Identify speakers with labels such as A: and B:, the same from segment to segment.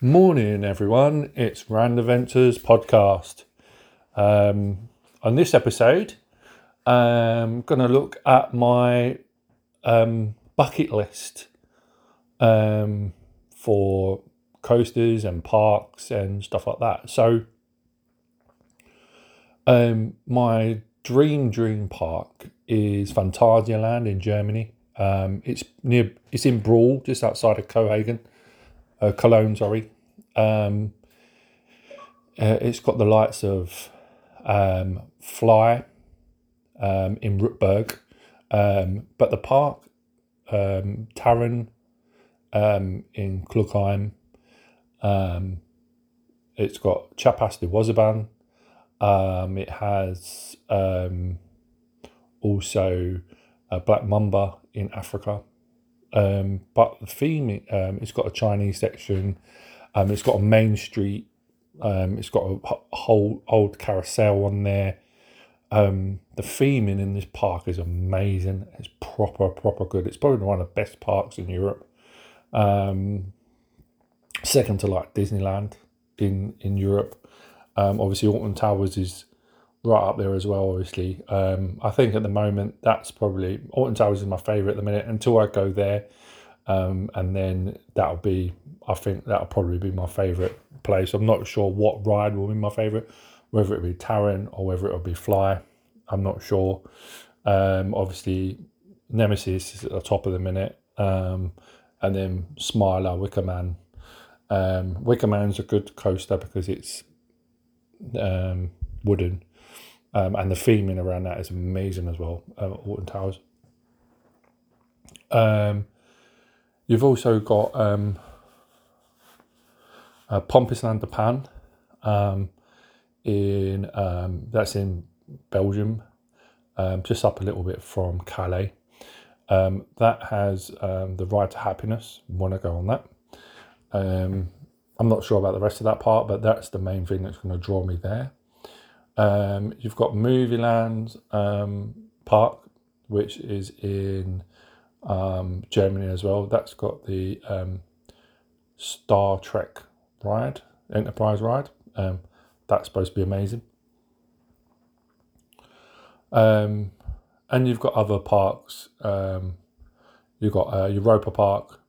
A: Morning, everyone. It's Rand Adventures podcast. Um, on this episode, I'm going to look at my um, bucket list um, for coasters and parks and stuff like that. So, um, my dream dream park is Phantasialand in Germany. Um, it's near. It's in Brühl, just outside of Copenhagen, uh, Cologne. Sorry. Um, uh, it's got the lights of um, Fly um, in Rookburgh, um, but the park, um, um, in Klugheim, um, it's got Chiapas de Wasserbahn, it has also a Black Mamba in Africa. Um, but the theme, um, it's got a Chinese section, um, it's got a main street. Um, it's got a, whole old carousel on there. Um, the theming in this park is amazing. It's proper, proper good. It's probably one of the best parks in Europe. Um, second to like Disneyland in in Europe. Obviously, Alton Towers is right up there as well. Obviously, um, I think at the moment that's probably Alton Towers is my favourite at the minute. Until I go there, um, and then that'll be I think that'll probably be my favourite place. I'm not sure what ride will be my favourite, whether it be Taron or whether it'll be Fly. I'm not sure. Um, obviously, Nemesis is at the top of the minute, um, and then Smiler, Wickerman. Um, Wickerman's a good coaster because it's um, wooden, um, and the theming around that is amazing as well. Alton Towers. Um, you've also got um, uh, Plopsaland De Panne um, in um, that's in Belgium, um, just up a little bit from Calais. Um, that has um, the ride to happiness. Want to go on that? Um, I'm not sure about the rest of that part, but that's the main thing that's going to draw me there. Um, you've got Movieland um, Park, which is in um, Germany as well. That's got the um, Star Trek ride, Enterprise ride. Um, that's supposed to be amazing. Um, and you've got other parks. You've got uh, Europa Park,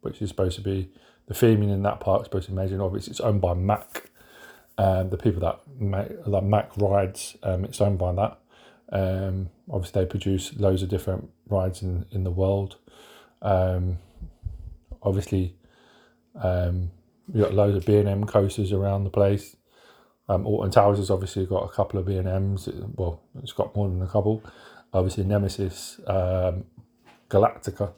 A: which is supposed to be the theming in that park is supposed to be amazing. Obviously, it's owned by Mack. The people that make that Mack rides, um, it's owned by that. Um, obviously, they produce loads of different rides in in the world. Um, obviously, um, We've got loads of B and M coasters around the place. Um, Alton Towers has obviously got a couple of B and M's. Well, it's got more than a couple. Obviously, Nemesis, um, Galactica,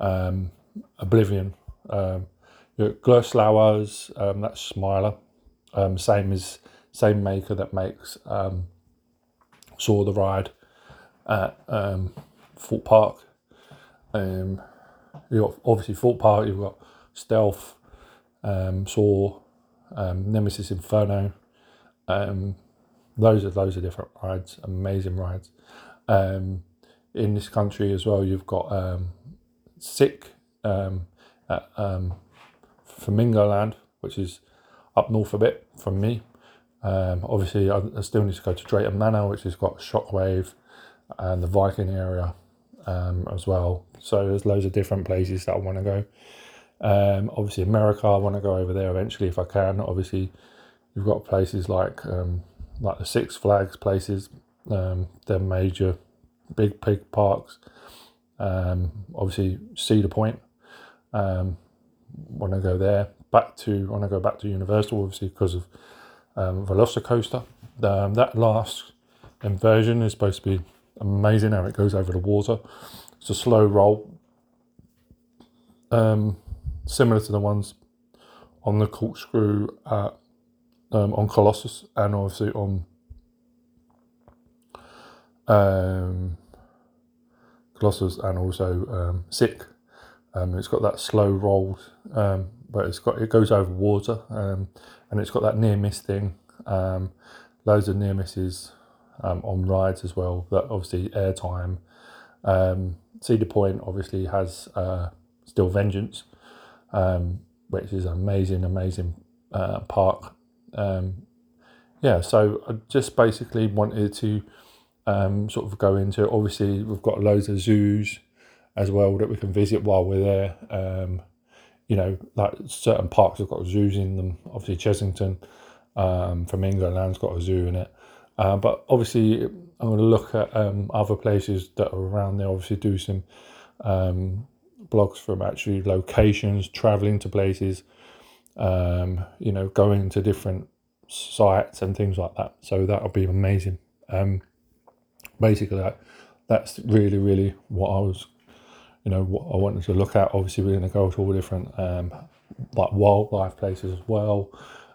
A: um, Oblivion. Um, Gerstlauer's, um, that's Smiler. Um, same as same maker that makes um, Saw the Ride at um, Thorpe Park. Um, you got obviously Thorpe Park. You've got Stealth, um, saw um, Nemesis Inferno. Um, loads of loads of different rides, amazing rides. In this country as well, you've got Sik at Flamingo Land, which is up north a bit from me. Um, obviously, I, still need to go to Drayton Manor, which has got Shockwave and the Viking area um, as well. So there's loads of different places that I want to go. Um, obviously, America, I want to go over there eventually if I can. Obviously, you've got places like um, like the Six Flags places, um, they're major, big, pig parks. Um, obviously, Cedar Point, um, want to go there. Back to, when I go back to Universal, obviously, because of um, Velocicoaster. Um, that last inversion is supposed to be amazing how it goes over the water. It's a slow roll. Um, similar to the ones on the corkscrew at, um, on Colossus and obviously on um, Colossus and also um, Sik. It's got that slow roll, but it's got it goes over water, um, and it's got that near miss thing. Um, loads of near misses um, on rides as well. That obviously airtime. Um, Cedar Point obviously has uh, Steel Vengeance, um, which is an amazing, amazing uh, park. Um, yeah, so I just basically wanted to sort of go into. Obviously, we've got loads of zoos as well that we can visit while we're there. Um, you know, like certain parks have got zoos in them. Obviously, Chessington um, from England's got a zoo in it. Uh, but obviously, I'm going to look at um, other places that are around there. Obviously, do some um, blogs from actually locations, traveling to places, um, you know, going to different sites and things like that. So that'll be amazing. Um, basically, that that's really, really what I was, you know, what I wanted to look at. Obviously, we're going to go to all different um, like wildlife places as well.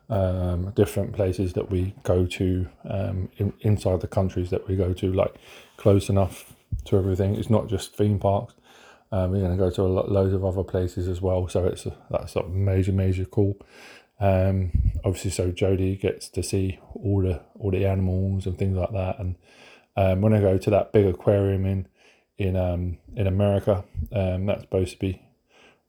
A: Um, different places that we go to um, in, inside the countries that we go to, like close enough to everything. It's not just theme parks. Um, we're going to go to a lot, loads of other places as well, so it's a, that's a major, major cool. Um, obviously, so Jody gets to see all the all the animals and things like that. And um, when I go to that big aquarium in in um, in America, um, that's supposed to be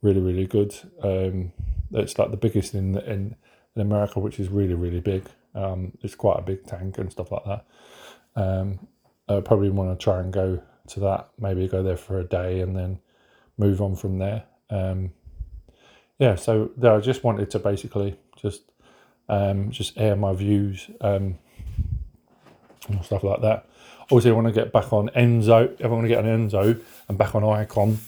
A: really, really good. Um, it's like the biggest in in in America, which is really, really big. Um, it's quite a big tank and stuff like that. Um, I probably want to try and go to that. Maybe go there for a day and then move on from there. Um, yeah, so I just wanted to basically just um, just air my views um, and stuff like that. Obviously, I want to get back on Enzo. I want to get on Enzo and back on Icon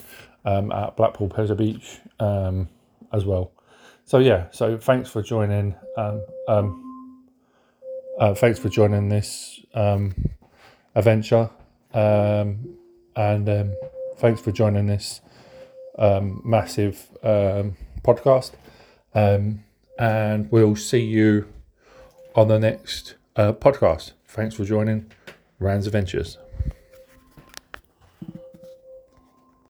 A: um, at Blackpool Pleasure Beach um, as well. So yeah, so thanks for joining. Um, um, uh, thanks for joining this um, adventure, um, and thanks for joining this massive podcast. And we'll see you on the next uh, podcast. Thanks for joining Rand's Adventures.